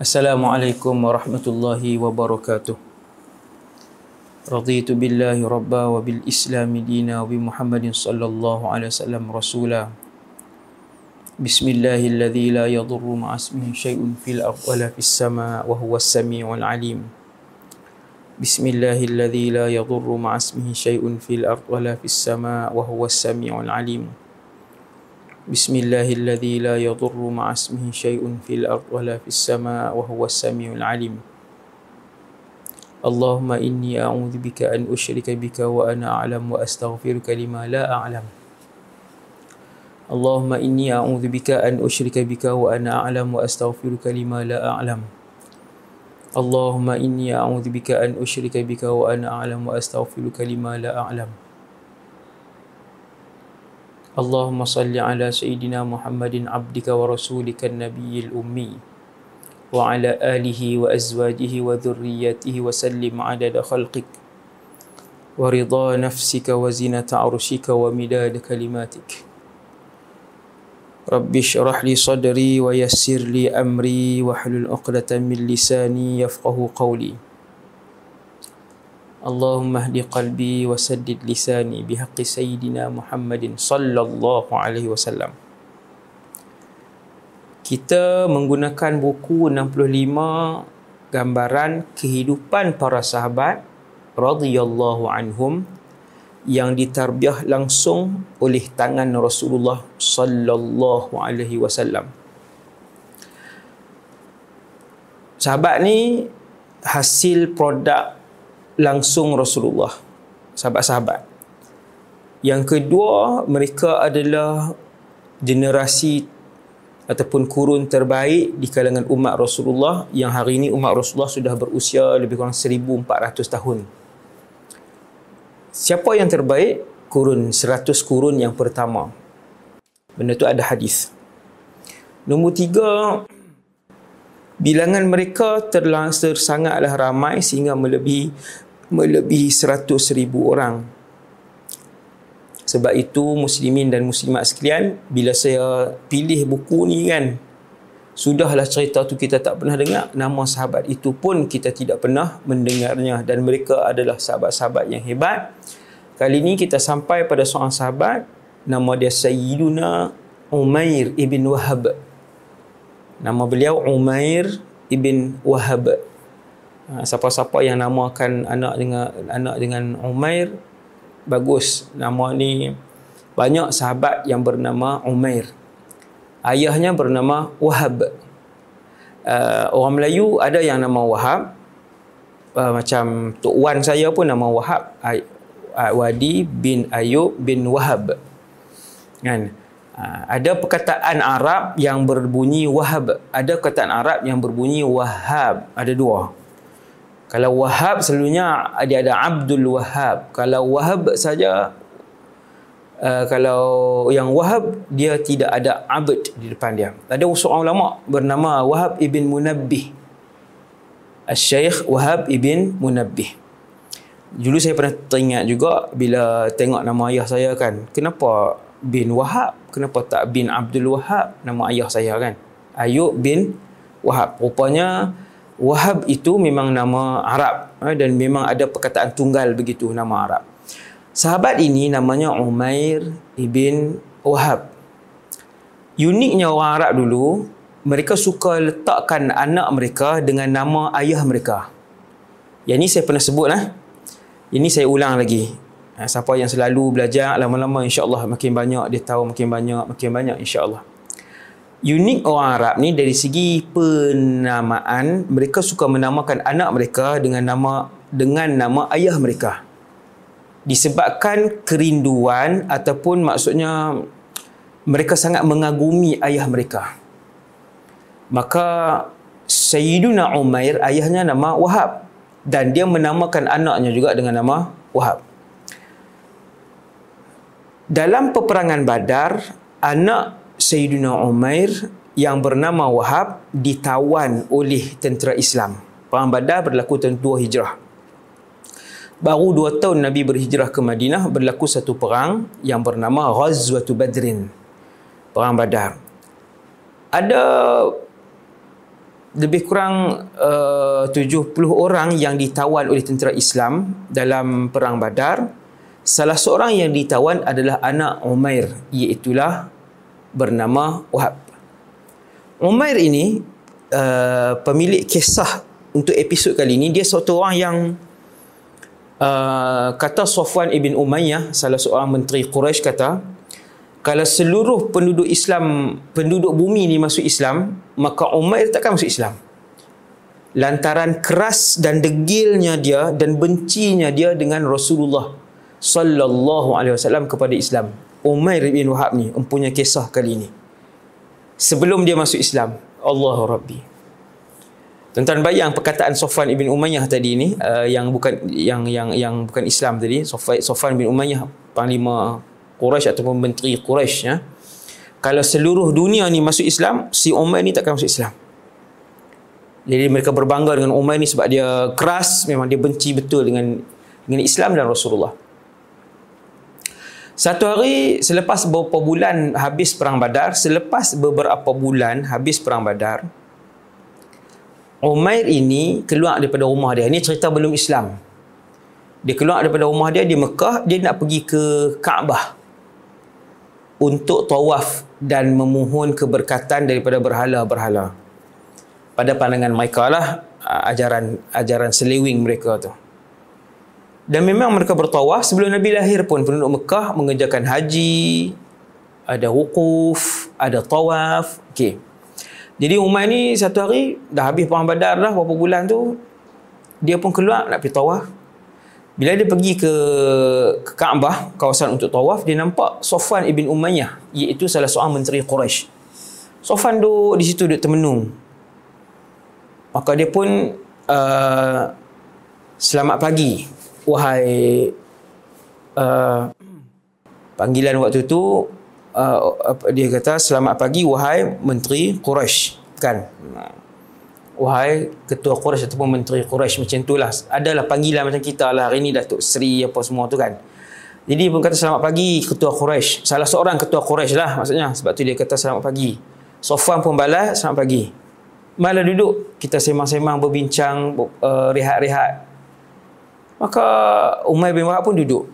السلام عليكم ورحمة الله وبركاته. رضيت بالله ربا وبالإسلام دينا وبمحمد صلى الله عليه وسلم رسولا. بسم الله الذي لا يضر مع اسمه شيء في الأرض ولا في السماء وهو السميع العليم. بسم الله الذي لا يضر مع اسمه شيء في الأرض ولا في السماء وهو السميع العليم. Bismillahilladzi la yadurru ma'a ismihi syai'un fil ardi wa la fis sama' wa huwas samiul alim. اللهم إني أعوذ بك أن أشرك بك وأنا أعلم وأستغفرك لما لا أعلم. اللهم إني أعوذ بك أن أشرك بك وأنا أعلم وأستغفرك لما لا أعلم. اللهم إني أعوذ بك أن أشرك بك وأنا أعلم وأستغفرك لما لا أعلم. اللهم صل على سيدنا محمد عبدك ورسولك النبي الأمي. وعلى آله وأزواجه وذريته وسلم عدد خلقك. ورضا نفسك وزنة عرشك ومداد كلماتك. رب اشرح لي صدري ويسر لي أمري واحلل عقدة من لساني يفقه قولي. اللهم اهد قلبي وسدد لساني بحق سيدنا محمد صلى الله عليه وسلم kita menggunakan buku 65 gambaran kehidupan para sahabat radhiyallahu anhum yang ditarbiah langsung oleh tangan Rasulullah sallallahu alaihi wasallam. Sahabat ni hasil produk langsung Rasulullah. Sahabat-sahabat. Yang kedua, mereka adalah generasi ataupun kurun terbaik di kalangan umat Rasulullah yang hari ini umat Rasulullah sudah berusia lebih kurang 1400 tahun. Siapa yang terbaik? Kurun 100 kurun yang pertama. Benda tu ada hadis. Nombor tiga, bilangan mereka terlangsir sangatlah ramai sehingga melebihi melebihi 100 ribu orang. Sebab itu muslimin dan muslimat sekalian, bila saya pilih buku ni kan, sudahlah cerita tu kita tak pernah dengar, nama sahabat itu pun kita tidak pernah mendengarnya dan mereka adalah sahabat-sahabat yang hebat. Kali ini kita sampai pada seorang sahabat, nama dia Sayyiduna Umair ibn Wahab. Nama beliau Umair ibn Wahab. Ha, siapa-siapa yang namakan anak dengan anak dengan Umair bagus. Nama ni banyak sahabat yang bernama Umair. Ayahnya bernama Wahab. Uh, orang Melayu ada yang nama Wahab. Uh, macam Tok Wan saya pun nama Wahab. Wadi bin Ayub bin Wahab. Kan? Uh, ada perkataan Arab yang berbunyi Wahab. Ada perkataan Arab yang berbunyi Wahab. Ada dua kalau Wahab selalunya dia ada Abdul Wahab. Kalau Wahab saja uh, kalau yang Wahab dia tidak ada abd di depan dia. Ada seorang ulama bernama Wahab ibn Munabbih. Al-Syeikh Wahab ibn Munabbih. Dulu saya pernah teringat juga bila tengok nama ayah saya kan. Kenapa bin Wahab? Kenapa tak bin Abdul Wahab nama ayah saya kan? Ayub bin Wahab. Rupanya Wahab itu memang nama Arab eh, dan memang ada perkataan tunggal begitu nama Arab. Sahabat ini namanya Umair ibn Wahab. Uniknya orang Arab dulu, mereka suka letakkan anak mereka dengan nama ayah mereka. Yang ini saya pernah sebut lah. Ini saya ulang lagi. Eh, siapa yang selalu belajar lama-lama insya-Allah makin banyak dia tahu makin banyak makin banyak insya-Allah unik orang Arab ni dari segi penamaan mereka suka menamakan anak mereka dengan nama dengan nama ayah mereka. Disebabkan kerinduan ataupun maksudnya mereka sangat mengagumi ayah mereka. Maka Sayyiduna Umair ayahnya nama Wahab. Dan dia menamakan anaknya juga dengan nama Wahab. Dalam peperangan Badar anak Sayyidina Umair yang bernama Wahab ditawan oleh tentera Islam. Perang Badar berlaku tahun 2 Hijrah. Baru dua tahun Nabi berhijrah ke Madinah berlaku satu perang yang bernama Ghazwatu Badrin. Perang Badar. Ada lebih kurang uh, 70 orang yang ditawan oleh tentera Islam dalam perang Badar. Salah seorang yang ditawan adalah anak Umair, iaitulah bernama Wahab. Umair ini uh, pemilik kisah untuk episod kali ini dia satu orang yang uh, kata Sofwan ibn Umayyah salah seorang menteri Quraisy kata kalau seluruh penduduk Islam, penduduk bumi ni masuk Islam, maka Umair takkan masuk Islam. Lantaran keras dan degilnya dia dan bencinya dia dengan Rasulullah sallallahu alaihi wasallam kepada Islam. Umair bin Wahab ni mempunyai kisah kali ini. Sebelum dia masuk Islam, Allahu Rabbi. Tuan-tuan bayang perkataan Sofwan ibn Umayyah tadi ni uh, yang bukan yang yang yang bukan Islam tadi, Sofwan bin Umayyah panglima Quraisy ataupun menteri Quraisy ya. Kalau seluruh dunia ni masuk Islam, si Umar ni takkan masuk Islam. Jadi mereka berbangga dengan Umar ni sebab dia keras, memang dia benci betul dengan dengan Islam dan Rasulullah. Satu hari selepas beberapa bulan habis perang Badar, selepas beberapa bulan habis perang Badar, Umair ini keluar daripada rumah dia. Ini cerita belum Islam. Dia keluar daripada rumah dia di Mekah, dia nak pergi ke Kaabah untuk tawaf dan memohon keberkatan daripada berhala-berhala. Pada pandangan mereka lah ajaran ajaran seliwing mereka tu. Dan memang mereka bertawaf sebelum Nabi lahir pun penduduk Mekah mengerjakan haji, ada wukuf, ada tawaf. Okey. Jadi Umar ni satu hari dah habis perang Badar dah beberapa bulan tu dia pun keluar nak pergi tawaf bila dia pergi ke, ke Kaabah, kawasan untuk tawaf, dia nampak Sofwan ibn Umayyah, iaitu salah seorang menteri Quraisy. Sofwan duduk di situ, duduk termenung. Maka dia pun uh, selamat pagi, wahai uh, panggilan waktu tu uh, dia kata selamat pagi wahai menteri Quraisy kan? Wahai ketua Quraisy ataupun menteri Quraisy macam itulah adalah panggilan macam kita lah hari ni Datuk Seri apa semua tu kan. Jadi pun kata selamat pagi ketua Quraisy salah seorang ketua Quraisy lah maksudnya. Sebab tu dia kata selamat pagi. Sofwan pun balas selamat pagi. Malah duduk kita semang-semang berbincang uh, rehat-rehat maka Umar bin Wahab pun duduk.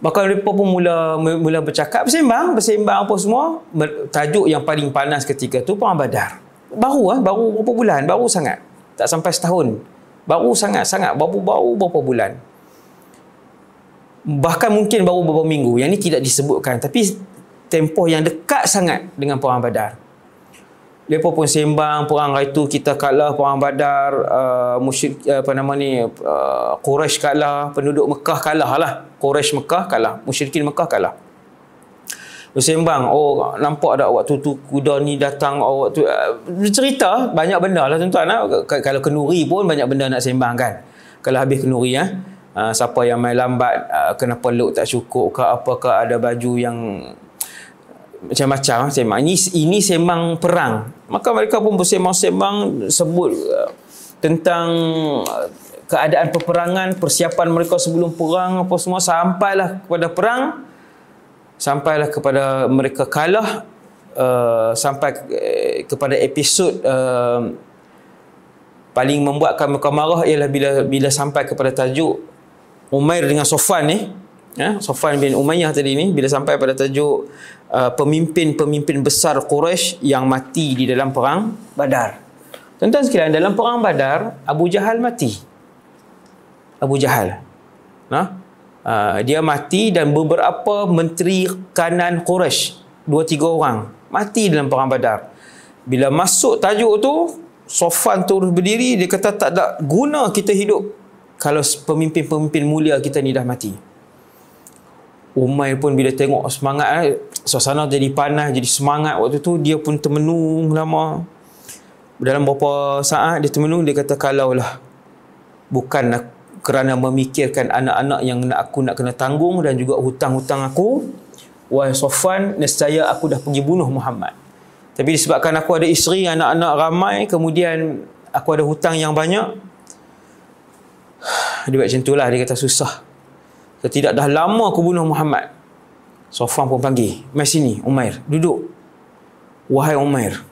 Maka mereka pun mula mula bercakap. Bersembang bersembang apa semua tajuk yang paling panas ketika tu perang badar. Baru ah baru berapa bulan? Baru sangat. Tak sampai setahun. Baru sangat sangat. Baru baru berapa bulan? Bahkan mungkin baru beberapa minggu. Yang ini tidak disebutkan. Tapi tempoh yang dekat sangat dengan perang badar mereka pun sembang perang itu kita kalah perang badar uh, musyrik uh, apa nama ni uh, Quraisy kalah penduduk Mekah kalah lah. Quraisy Mekah kalah musyrikin Mekah kalah. Bersembang oh nampak tak waktu tu kuda ni datang oh, waktu uh, cerita banyak benda lah tuan-tuan uh. kalau kenuri pun banyak benda nak sembang kan. Kalau habis kenuri ya uh, siapa yang main lambat uh, kenapa look tak cukup ke apakah ada baju yang macam-macam sembang. Ini ini sembang perang maka mereka pun bersembang-sembang sebut uh, tentang keadaan peperangan persiapan mereka sebelum perang apa semua. Sampailah kepada perang sampailah kepada mereka kalah uh, sampai uh, kepada episod uh, paling membuatkan mereka marah ialah bila bila sampai kepada tajuk Umair dengan Sofan ni. Ya Sofan bin Umayyah tadi ni bila sampai pada tajuk uh, pemimpin-pemimpin besar Quraisy yang mati di dalam perang Badar. Tuan-tuan sekalian dalam perang Badar Abu Jahal mati. Abu Jahal. Nah, Ah, dia mati dan beberapa menteri kanan Quraisy dua tiga orang mati dalam perang Badar bila masuk tajuk tu Sofan terus berdiri dia kata tak ada guna kita hidup kalau pemimpin-pemimpin mulia kita ni dah mati Umay pun bila tengok semangat eh, suasana jadi panas jadi semangat waktu tu dia pun termenung lama. Dalam beberapa saat dia termenung dia kata kalaulah bukan kerana memikirkan anak-anak yang nak aku nak kena tanggung dan juga hutang-hutang aku wahai Sofan nescaya aku dah pergi bunuh Muhammad. Tapi disebabkan aku ada isteri anak-anak ramai kemudian aku ada hutang yang banyak dia buat macam itulah dia kata susah tidak dah lama aku bunuh Muhammad Sofan pun panggil mai sini Umair duduk wahai Umair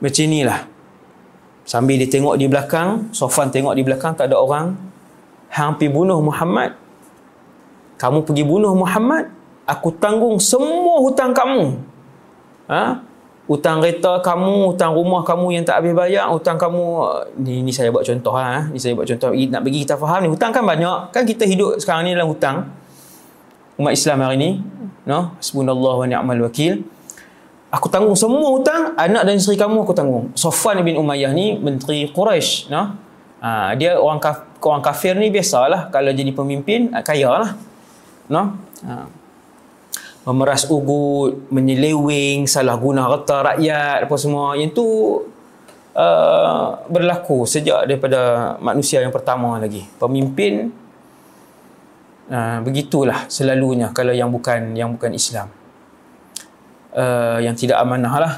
macam inilah Sambil dia tengok di belakang, Sofan tengok di belakang tak ada orang. Hampir bunuh Muhammad. Kamu pergi bunuh Muhammad, aku tanggung semua hutang kamu. Ha? Hutang kereta kamu, hutang rumah kamu yang tak habis bayar, hutang kamu ni ni saya buat contoh lah, ni saya buat contoh nak bagi kita faham ni hutang kan banyak. Kan kita hidup sekarang ni dalam hutang. Umat Islam hari ni, no? Hasbunallahu wa ni'mal wakil aku tanggung semua hutang anak dan isteri kamu aku tanggung Sofwan bin Umayyah ni menteri Quraisy no? ha, dia orang kaf, orang kafir ni biasalah kalau jadi pemimpin kaya lah no? ha. Memeras ugut menyeleweng salah guna harta rakyat apa semua yang tu uh, berlaku sejak daripada manusia yang pertama lagi pemimpin uh, begitulah selalunya kalau yang bukan yang bukan Islam uh, yang tidak amanah lah.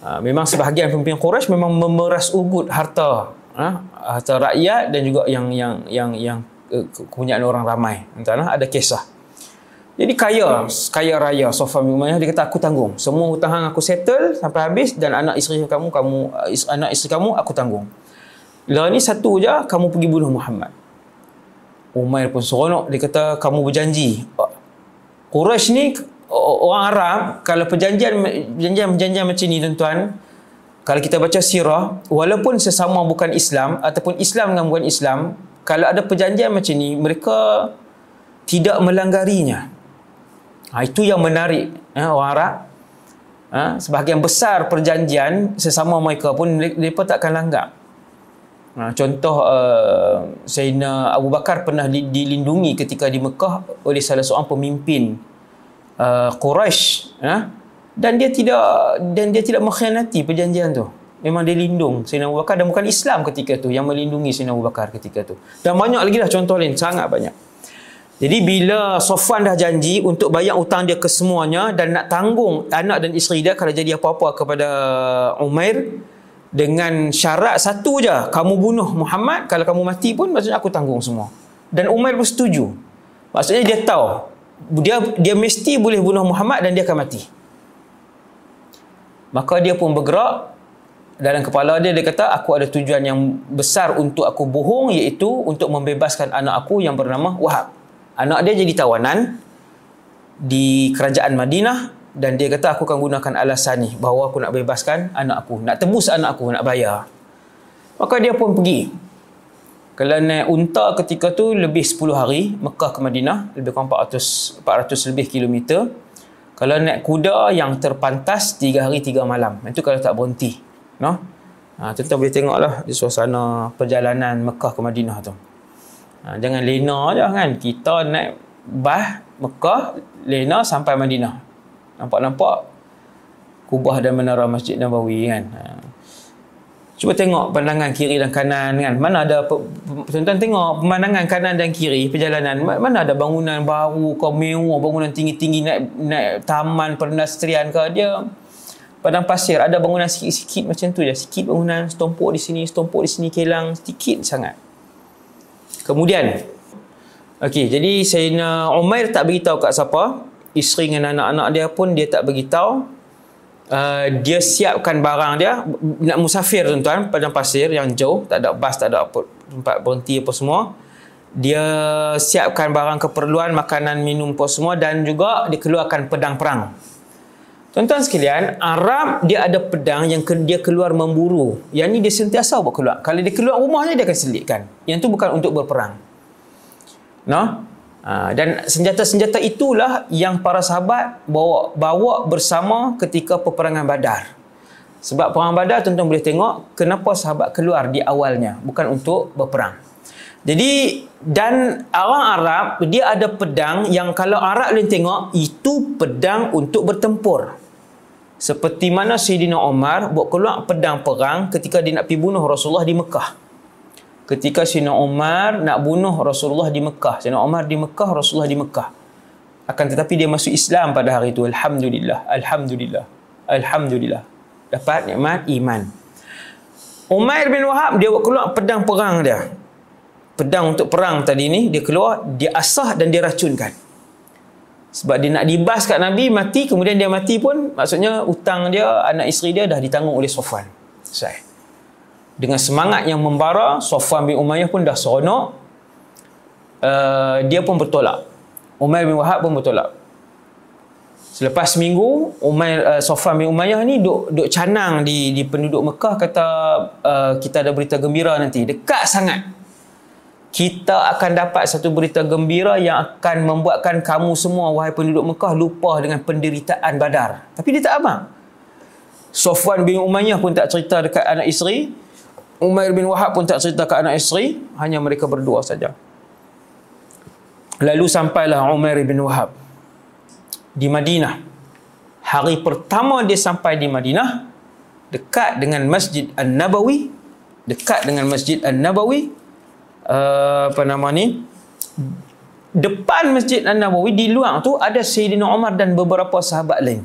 Uh, memang sebahagian pemimpin Quraisy memang memeras ugut harta uh, harta rakyat dan juga yang yang yang yang uh, kepunyaan orang ramai. Entahlah ada kisah. Jadi kaya, kaya raya Sofan bin Umayyah dia kata aku tanggung. Semua hutang hang aku settle sampai habis dan anak isteri kamu kamu anak isteri kamu aku tanggung. Lah ni satu je kamu pergi bunuh Muhammad. Umair pun seronok dia kata kamu berjanji. Quraisy ni orang Arab kalau perjanjian perjanjian perjanjian macam ni tuan-tuan kalau kita baca sirah walaupun sesama bukan Islam ataupun Islam dengan bukan Islam kalau ada perjanjian macam ni mereka tidak melanggarinya ha, itu yang menarik ha, orang Arab. Ha, sebahagian besar perjanjian sesama mereka pun mereka tak akan langgar ha, contoh uh, Sayyidina Abu Bakar pernah dilindungi ketika di Mekah oleh salah seorang pemimpin uh, Quraisy ya dan dia tidak dan dia tidak mengkhianati perjanjian tu. Memang dia lindung Sayyidina Abu Bakar dan bukan Islam ketika tu yang melindungi Sayyidina Abu Bakar ketika tu. Dan banyak lagi dah contoh lain sangat banyak jadi bila Sofwan dah janji untuk bayar hutang dia ke semuanya dan nak tanggung anak dan isteri dia kalau jadi apa-apa kepada Umair dengan syarat satu je kamu bunuh Muhammad kalau kamu mati pun maksudnya aku tanggung semua dan Umair pun setuju maksudnya dia tahu dia dia mesti boleh bunuh Muhammad dan dia akan mati. Maka dia pun bergerak dalam kepala dia dia kata aku ada tujuan yang besar untuk aku bohong iaitu untuk membebaskan anak aku yang bernama Wahab. Anak dia jadi tawanan di kerajaan Madinah dan dia kata aku akan gunakan alasan ni bahawa aku nak bebaskan anak aku, nak tebus anak aku, nak bayar. Maka dia pun pergi. Kalau naik unta ketika tu lebih 10 hari Mekah ke Madinah lebih kurang 400 400 lebih kilometer. Kalau naik kuda yang terpantas 3 hari 3 malam. Itu kalau tak berhenti no? Ha, tuan boleh tengoklah di suasana perjalanan Mekah ke Madinah tu ha, jangan lena je kan kita naik bah Mekah lena sampai Madinah nampak-nampak kubah dan menara Masjid Nabawi kan ha. Cuba tengok pandangan kiri dan kanan kan. Mana ada tuan-tuan tengok pemandangan kanan dan kiri perjalanan. Mana ada bangunan baru ke mewah, bangunan tinggi-tinggi naik naik taman perindustrian ke dia. Padang pasir ada bangunan sikit-sikit macam tu je. Sikit bangunan setumpuk di sini, setumpuk di sini kelang sedikit sangat. Kemudian Okey, jadi Sayyidina Umair tak beritahu kat siapa. Isteri dengan anak-anak dia pun dia tak beritahu. Uh, dia siapkan barang dia. Nak musafir tuan-tuan padang pasir yang jauh. Tak ada bas tak ada apa, tempat berhenti apa semua. Dia siapkan barang keperluan makanan minum apa semua dan juga dikeluarkan pedang perang tuan-tuan sekalian Arab dia ada pedang yang dia keluar memburu yang ni dia sentiasa buat keluar kalau dia keluar rumahnya dia akan selitkan yang tu bukan untuk berperang no? Ha, dan senjata-senjata itulah yang para sahabat bawa bawa bersama ketika peperangan Badar. Sebab perang Badar tuan-tuan boleh tengok kenapa sahabat keluar di awalnya bukan untuk berperang. Jadi dan orang Arab dia ada pedang yang kalau Arab boleh tengok itu pedang untuk bertempur. Seperti mana Sayyidina Omar buat keluar pedang perang ketika dia nak pergi bunuh Rasulullah di Mekah ketika Sayyidina Umar nak bunuh Rasulullah di Mekah. Sayyidina Umar di Mekah, Rasulullah di Mekah. Akan tetapi dia masuk Islam pada hari itu. Alhamdulillah. Alhamdulillah. Alhamdulillah. Dapat nikmat iman. Umair bin Wahab dia keluar pedang perang dia. Pedang untuk perang tadi ni dia keluar, dia asah dan dia racunkan. Sebab dia nak dibas kat Nabi mati kemudian dia mati pun maksudnya hutang dia anak isteri dia dah ditanggung oleh Sofwan. Saya. dengan semangat yang membara Sofwan bin Umayyah pun dah seronok. Uh, dia pun bertolak. Umair bin Wahab pun bertolak. Selepas seminggu Umair uh, Sofwan bin Umayyah ni duk, duk canang di, di penduduk Mekah kata uh, kita ada berita gembira nanti. Dekat sangat kita akan dapat satu berita gembira yang akan membuatkan kamu semua wahai penduduk Mekah lupa dengan penderitaan badar. Tapi dia tak abang. Sofwan bin Umayyah pun tak cerita dekat anak isteri. Umair bin Wahab pun tak cerita ke anak isteri. Hanya mereka berdua saja. Lalu sampailah Umair bin Wahab di Madinah. Hari pertama dia sampai di Madinah dekat dengan Masjid An-Nabawi dekat dengan Masjid An-Nabawi uh, apa nama ni? Depan Masjid An-Nabawi di luar tu ada Sayyidina Umar dan beberapa sahabat lain.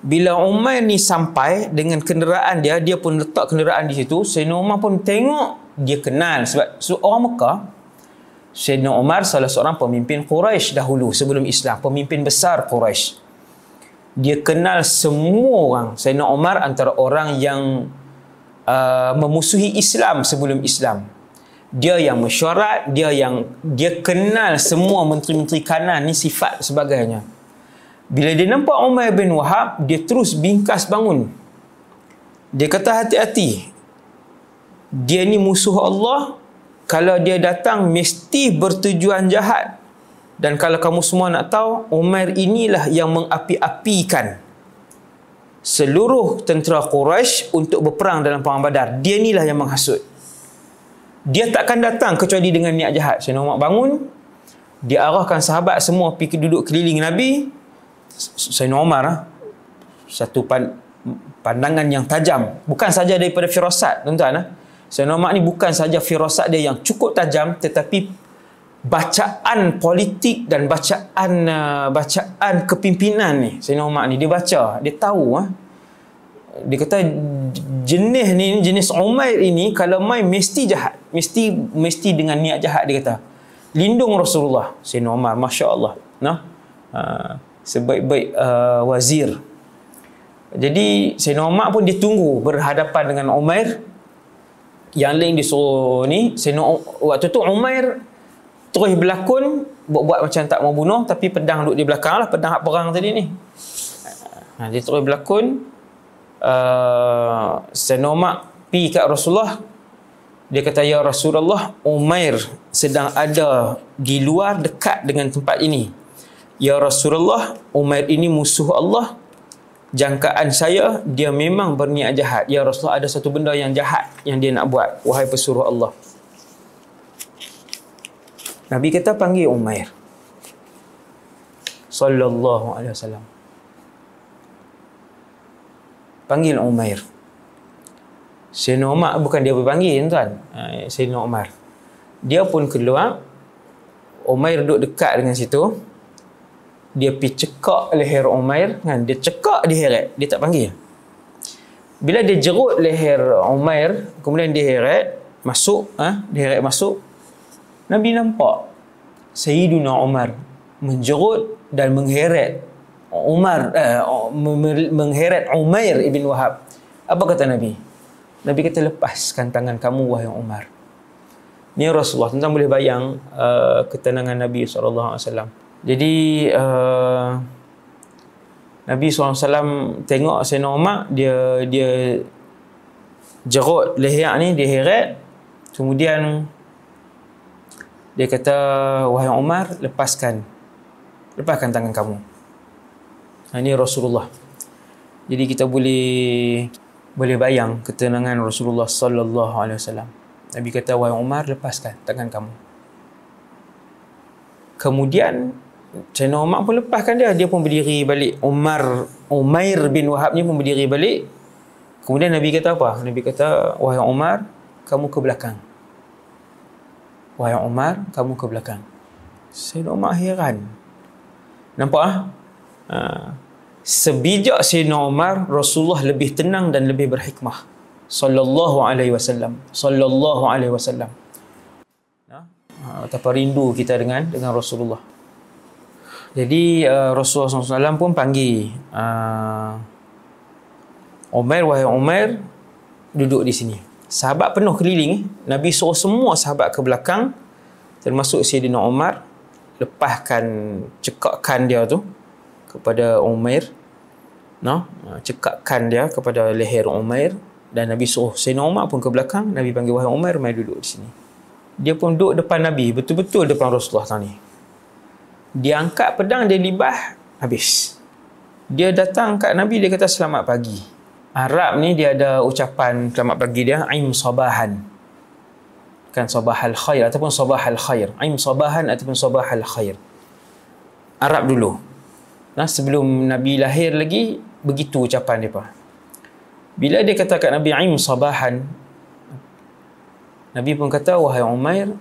Bila Umar ni sampai dengan kenderaan dia dia pun letak kenderaan di situ Sayyidina Umar pun tengok dia kenal. Sebab so, orang Mekah Sayyidina Umar salah seorang pemimpin Quraisy dahulu sebelum Islam pemimpin besar Quraisy. Dia kenal semua orang Sayyidina Umar antara orang yang uh, memusuhi Islam sebelum Islam dia yang mesyuarat dia yang dia kenal semua menteri-menteri kanan ni sifat sebagainya bila dia nampak Umar bin Wahab, dia terus bingkas bangun. Dia kata hati-hati. Dia ni musuh Allah. Kalau dia datang, mesti bertujuan jahat. Dan kalau kamu semua nak tahu, Umar inilah yang mengapi-apikan seluruh tentera Quraisy untuk berperang dalam perang Badar. Dia inilah yang menghasut. Dia takkan datang kecuali dengan niat jahat. Sayyidina Umar bangun, dia arahkan sahabat semua pergi duduk keliling Nabi, Sayyidina Umar ah, satu pandangan yang tajam bukan saja daripada firasat tuan-tuan ah. Sayyidina Umar ni bukan saja firasat dia yang cukup tajam tetapi bacaan politik dan bacaan uh, bacaan kepimpinan ni Sayyidina Umar ni dia baca dia tahu ah dia kata jenis ni jenis Umair ini kalau main mesti jahat mesti mesti dengan niat jahat dia kata lindung Rasulullah Sayyidina Umar masya-Allah nah uh, sebaik-baik uh, wazir. Jadi Sayyidina Umar pun ditunggu berhadapan dengan Umair. Yang lain disuruh ni, Sayyidina waktu tu Umair terus berlakon buat-buat macam tak mau bunuh tapi pedang duduk di belakang lah pedang perang tadi ni. Ha, dia terus berlakon uh, Umar pergi kat Rasulullah dia kata ya Rasulullah Umair sedang ada di luar dekat dengan tempat ini Ya Rasulullah, Umair ini musuh Allah. Jangkaan saya, dia memang berniat jahat. Ya Rasulullah, ada satu benda yang jahat yang dia nak buat. Wahai pesuruh Allah. Nabi kata panggil Umair. Sallallahu alaihi wasallam. Panggil Umair. Sayyidina Umar bukan dia berpanggil tuan. Ha, Sayyidina Umar. Dia pun keluar. Umair duduk dekat dengan situ dia pergi cekak leher Umair kan dia cekak di heret dia tak panggil bila dia jerut leher Umair kemudian dia heret masuk ha? dia heret masuk Nabi nampak Sayyiduna Umar menjerut dan mengheret Umar eh, mengheret Umair ibn Wahab. Apa kata Nabi? Nabi kata lepaskan tangan kamu wahai Umar. Ni Rasulullah tentang boleh bayang uh, ketenangan Nabi SAW jadi uh, Nabi SAW tengok Sayyidina Umar dia dia jerut leher ni dia heret. Kemudian dia kata wahai Umar lepaskan. Lepaskan tangan kamu ini Rasulullah. Jadi kita boleh boleh bayang ketenangan Rasulullah sallallahu alaihi wasallam. Nabi kata wahai Umar lepaskan tangan kamu. Kemudian Sayyidina Umar pun lepaskan dia. Dia pun berdiri balik. Umar Umair bin Wahab ni pun berdiri balik. Kemudian Nabi kata apa? Nabi kata wahai Umar kamu ke belakang. Wahai Umar kamu ke belakang. Sayyidina Umar heran. Nampak ah ha? sebijak Sayyidina Umar Rasulullah lebih tenang dan lebih berhikmah sallallahu alaihi wasallam sallallahu alaihi wasallam ha? betapa rindu kita dengan dengan Rasulullah jadi uh, Rasulullah SAW pun panggil uh, Umar, wahai Umar, duduk di sini. Sahabat penuh keliling. Eh. Nabi suruh semua sahabat ke belakang. Termasuk Sayyidina Umar. Lepaskan cekakkan dia tu kepada Umair. No? Ha, cekakkan dia kepada leher Umair. Dan Nabi suruh Sayyidina Umar pun ke belakang. Nabi panggil wahai Umar, mari duduk di sini. Dia pun duduk depan Nabi. Betul-betul depan Rasulullah tadi. Dia angkat pedang, dia libah. Habis. Dia datang kat Nabi, dia kata selamat pagi. Arab ni dia ada ucapan selamat pagi dia aim sabahan kan sabahal khair ataupun sabahal khair aim sabahan ataupun sabahal khair Arab dulu nah sebelum Nabi lahir lagi begitu ucapan dia bila dia kata kat Nabi aim sabahan Nabi pun kata wahai Umair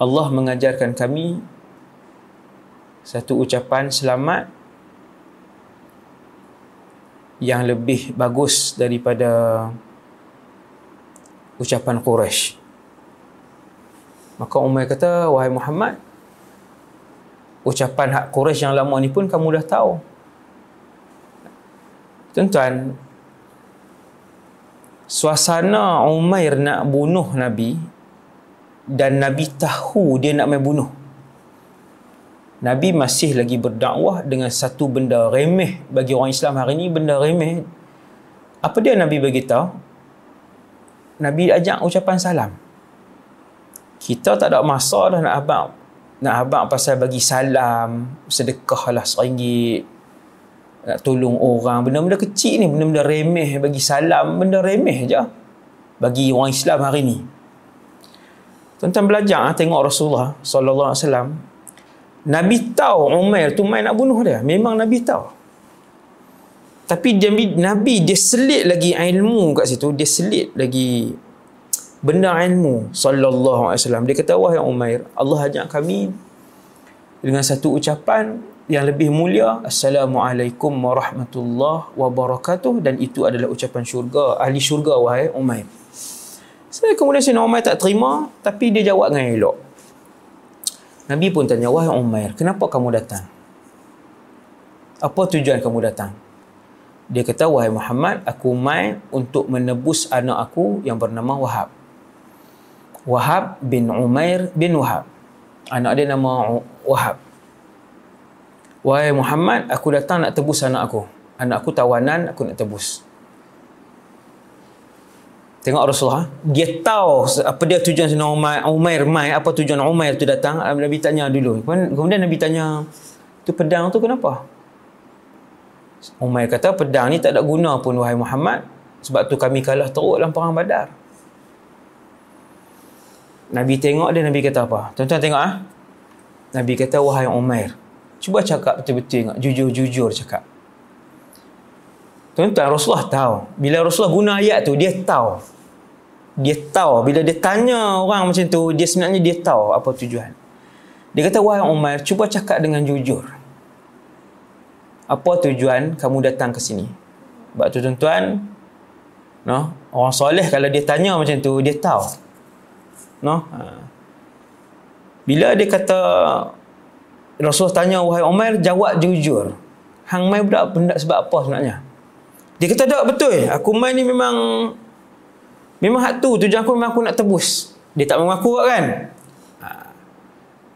Allah mengajarkan kami satu ucapan selamat yang lebih bagus daripada ucapan Quraisy. Maka Umar kata, wahai Muhammad, ucapan hak Quraisy yang lama ni pun kamu dah tahu. Tuan-tuan, suasana Umair nak bunuh Nabi dan Nabi tahu dia nak main bunuh. Nabi masih lagi berdakwah dengan satu benda remeh bagi orang Islam hari ini benda remeh apa dia Nabi bagi tahu Nabi ajak ucapan salam kita tak ada masa dah nak abang nak abang pasal bagi salam sedekah lah seringgit nak tolong orang benda-benda kecil ni benda-benda remeh bagi salam benda remeh je bagi orang Islam hari ni tuan-tuan belajar tengok Rasulullah sallallahu alaihi wasallam Nabi tahu Umar tu main nak bunuh dia. Memang Nabi tahu. Tapi dia, Nabi dia selit lagi ilmu kat situ. Dia selit lagi benda ilmu. Sallallahu alaihi wasallam. Dia kata, wahai Umar, Allah ajak kami dengan satu ucapan yang lebih mulia. Assalamualaikum warahmatullahi wabarakatuh. Dan itu adalah ucapan syurga. Ahli syurga, wahai Umar. Saya kemudian si Umar tak terima. Tapi dia jawab dengan elok. Nabi pun tanya, wahai Umair, kenapa kamu datang? Apa tujuan kamu datang? Dia kata, wahai Muhammad, aku mai untuk menebus anak aku yang bernama Wahab. Wahab bin Umair bin Wahab. Anak dia nama Wahab. Wahai Muhammad, aku datang nak tebus anak aku. Anak aku tawanan, aku nak tebus. Tengok Rasulullah. Dia tahu apa dia tujuan Sina Umair, Umair mai, apa tujuan Umair tu datang. Nabi tanya dulu. Kemudian Nabi tanya, tu pedang tu kenapa? Umair kata, pedang ni tak ada guna pun wahai Muhammad. Sebab tu kami kalah teruk dalam perang badar. Nabi tengok dia, Nabi kata apa? Tuan-tuan tengok ah. Nabi kata, wahai Umair. Cuba cakap betul-betul Jujur-jujur cakap. Tuan-tuan, Rasulullah tahu. Bila Rasulullah guna ayat tu, dia tahu. Dia tahu. Bila dia tanya orang macam tu, dia sebenarnya dia tahu apa tujuan. Dia kata, Wahai Umar, cuba cakap dengan jujur. Apa tujuan kamu datang ke sini? Sebab tu tuan-tuan, no? orang soleh kalau dia tanya macam tu, dia tahu. No? Ha. Bila dia kata, Rasulullah tanya, Wahai Umar, jawab jujur. Hang mai budak benda sebab apa sebenarnya? Dia kata tak betul. Aku main ni memang memang hak tu tujuan aku memang aku nak tebus. Dia tak mengaku kan. Ha.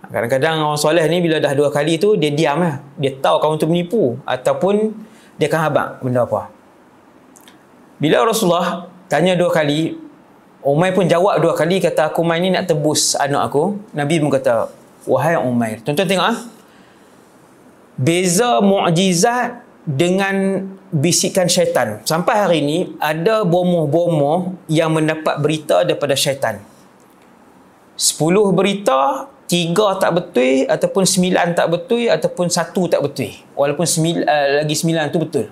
Kadang-kadang orang soleh ni bila dah dua kali tu dia diam lah. Dia tahu kamu tu menipu ataupun dia akan habaq benda apa. Bila Rasulullah tanya dua kali, Umair pun jawab dua kali kata aku main ni nak tebus anak aku. Nabi pun kata, "Wahai Umair, tuan-tuan tengok ah. Beza mukjizat dengan bisikan syaitan. Sampai hari ini ada bomoh-bomoh yang mendapat berita daripada syaitan. Sepuluh berita, tiga tak betul ataupun sembilan tak betul ataupun satu tak betul. Walaupun sembil, uh, lagi sembilan tu betul.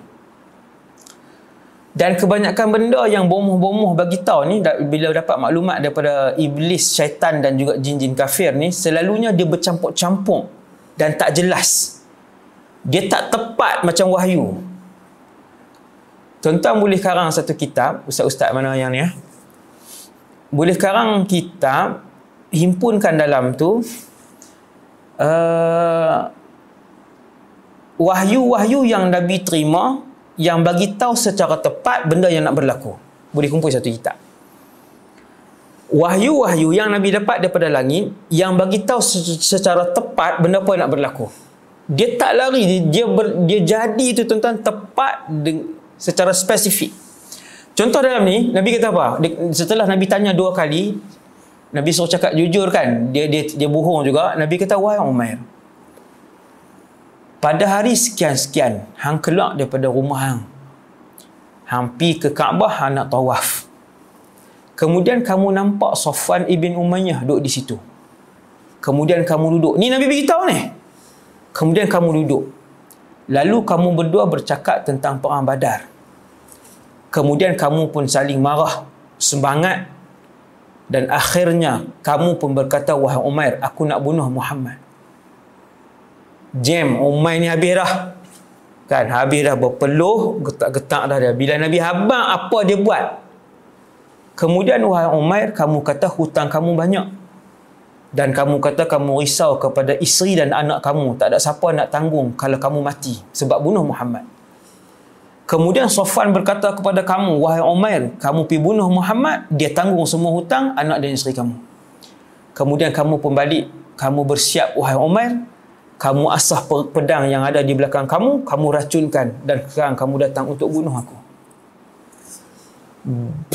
Dan kebanyakan benda yang bomoh-bomoh bagi tahu ni bila dapat maklumat daripada iblis, syaitan dan juga jin-jin kafir ni selalunya dia bercampur-campur dan tak jelas dia tak tepat macam wahyu. Tuan-tuan boleh karang satu kitab, ustaz-ustaz mana yang ni ya? Boleh karang kitab, himpunkan dalam tu uh, wahyu-wahyu yang Nabi terima yang bagi tahu secara tepat benda yang nak berlaku. boleh kumpul satu kitab wahyu-wahyu yang Nabi dapat daripada langit yang bagi tahu secara tepat benda apa nak berlaku. Dia tak lari, dia, ber, dia jadi itu tuan-tuan tepat secara spesifik. Contoh dalam ni, Nabi kata apa? Setelah Nabi tanya dua kali, Nabi suruh cakap jujur kan, dia dia dia bohong juga. Nabi kata, "Wahai Umair, pada hari sekian-sekian, hang keluar daripada rumah hang. Hang pi ke Kaabah, hang nak tawaf. Kemudian kamu nampak Sofwan ibn Umayyah duduk di situ. Kemudian kamu duduk. Ni Nabi beritahu ni. Kemudian kamu duduk. Lalu kamu berdua bercakap tentang perang badar. Kemudian kamu pun saling marah, semangat. Dan akhirnya kamu pun berkata, Wahai Umair, aku nak bunuh Muhammad. Jam, Umair ni habis dah. Kan, habis dah berpeluh, getak-getak dah dia. Bila Nabi habang, apa dia buat? Kemudian wahai Umair, kamu kata hutang kamu banyak. Dan kamu kata kamu risau kepada isteri dan anak kamu. Tak ada siapa nak tanggung kalau kamu mati sebab bunuh Muhammad. Kemudian Sofwan berkata kepada kamu, wahai Umair, kamu pergi bunuh Muhammad, dia tanggung semua hutang anak dan isteri kamu. Kemudian kamu pun balik, kamu bersiap wahai Umair, kamu asah pedang yang ada di belakang kamu, kamu racunkan dan sekarang kamu datang untuk bunuh aku.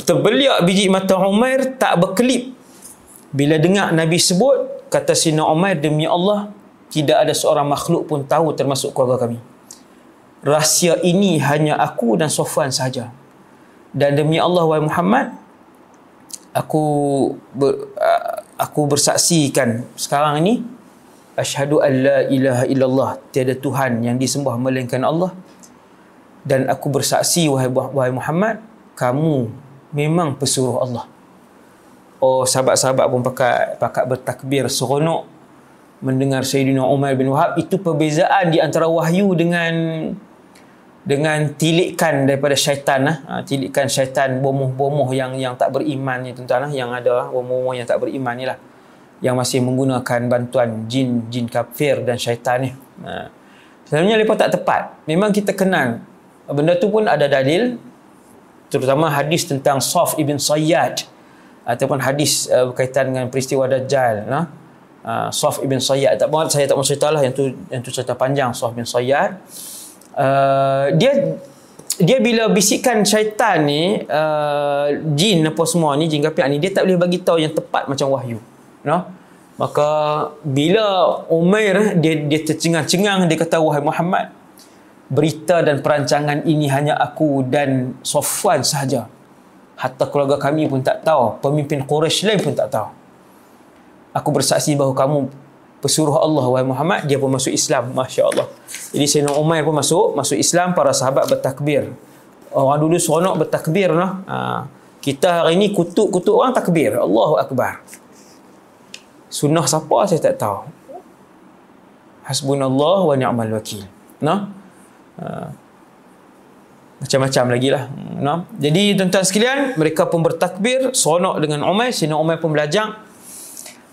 Terbeliak biji mata Umair tak berkelip. Bila dengar Nabi sebut kata Sina Umair demi Allah tidak ada seorang makhluk pun tahu termasuk keluarga kami. Rahsia ini hanya aku dan Sofwan sahaja. Dan demi Allah wahai Muhammad aku ber, aku bersaksikan sekarang ini asyhadu an la ilaha illallah tiada tuhan yang disembah melainkan Allah dan aku bersaksi wahai wahai Muhammad kamu memang pesuruh Allah. Oh sahabat-sahabat pun pakat pakat bertakbir seronok mendengar Sayyidina Umar bin Wahab itu perbezaan di antara wahyu dengan dengan tilikan daripada syaitan lah. Ha, tilikan syaitan bomoh-bomoh yang yang tak beriman ni tuan-tuan lah. yang ada bomoh-bomoh yang tak beriman ni lah yang masih menggunakan bantuan jin jin kafir dan syaitan ni. Ha. Sebenarnya mereka tak tepat. Memang kita kenal benda tu pun ada dalil terutama hadis tentang Saf ibn Sayyad ataupun hadis uh, berkaitan dengan peristiwa Dajjal nah uh, Saf ibn Sayyad tak apa saya tak mau ceritalah yang tu yang tu cerita panjang Saf ibn Sayyad uh, dia dia bila bisikan syaitan ni uh, jin apa semua ni jin kafir ni dia tak boleh bagi tahu yang tepat macam wahyu no maka bila Umair dia dia tercengang-cengang dia kata wahai Muhammad berita dan perancangan ini hanya aku dan Sofwan sahaja. Hatta keluarga kami pun tak tahu. Pemimpin Quraisy lain pun tak tahu. Aku bersaksi bahawa kamu pesuruh Allah wahai Muhammad dia pun masuk Islam masya-Allah. Jadi Sayyidina Umar pun masuk masuk Islam para sahabat bertakbir. Orang dulu seronok bertakbir noh. Ha. kita hari ini kutuk-kutuk orang takbir. Allahu akbar. Sunnah siapa saya tak tahu. Hasbunallah wa ni'mal wakil. Nah. Ha. macam-macam lagi lah no? jadi tuan-tuan sekalian mereka pun bertakbir seronok dengan Umar Sina Umar pun belajar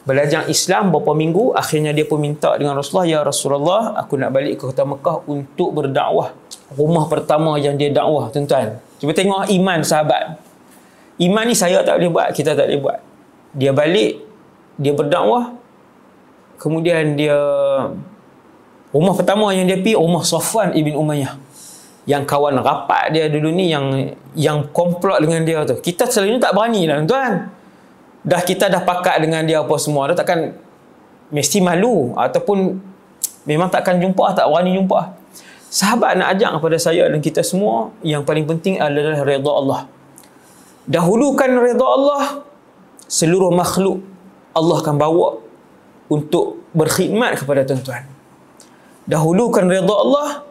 belajar Islam beberapa minggu akhirnya dia pun minta dengan Rasulullah Ya Rasulullah aku nak balik ke kota Mekah untuk berdakwah rumah pertama yang dia dakwah tuan-tuan cuba tengok iman sahabat iman ni saya tak boleh buat kita tak boleh buat dia balik dia berdakwah kemudian dia Rumah pertama yang dia pergi rumah Safwan ibn Umayyah. Yang kawan rapat dia dulu ni yang yang komplot dengan dia tu. Kita selalunya tak berani lah tuan. Dah kita dah pakat dengan dia apa semua. Dah takkan mesti malu ataupun memang takkan jumpa tak berani jumpa. Sahabat nak ajak kepada saya dan kita semua yang paling penting adalah redha Allah. Dahulukan redha Allah seluruh makhluk Allah akan bawa untuk berkhidmat kepada tuan-tuan. Dahulukan redha Allah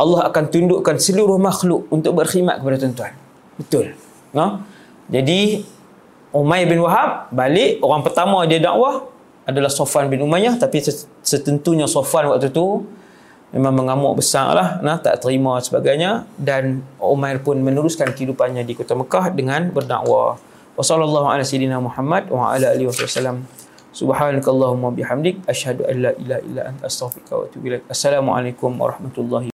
Allah akan tundukkan seluruh makhluk untuk berkhidmat kepada tuan-tuan. Betul. No? jadi Umayyah bin Wahab balik orang pertama dia dakwah adalah Sofan bin Umayyah tapi setentunya Sofan waktu tu memang mengamuk besar lah nah, tak terima sebagainya. Dan Umayyah pun meneruskan kehidupannya di kota Mekah dengan berdakwah wassalamualaikum warahmatullahi wabarakatuh Subhanakallahumma bihamdik asyhadu an la ilaha illa anta astaghfiruka wa atubu ilaik. Assalamualaikum warahmatullahi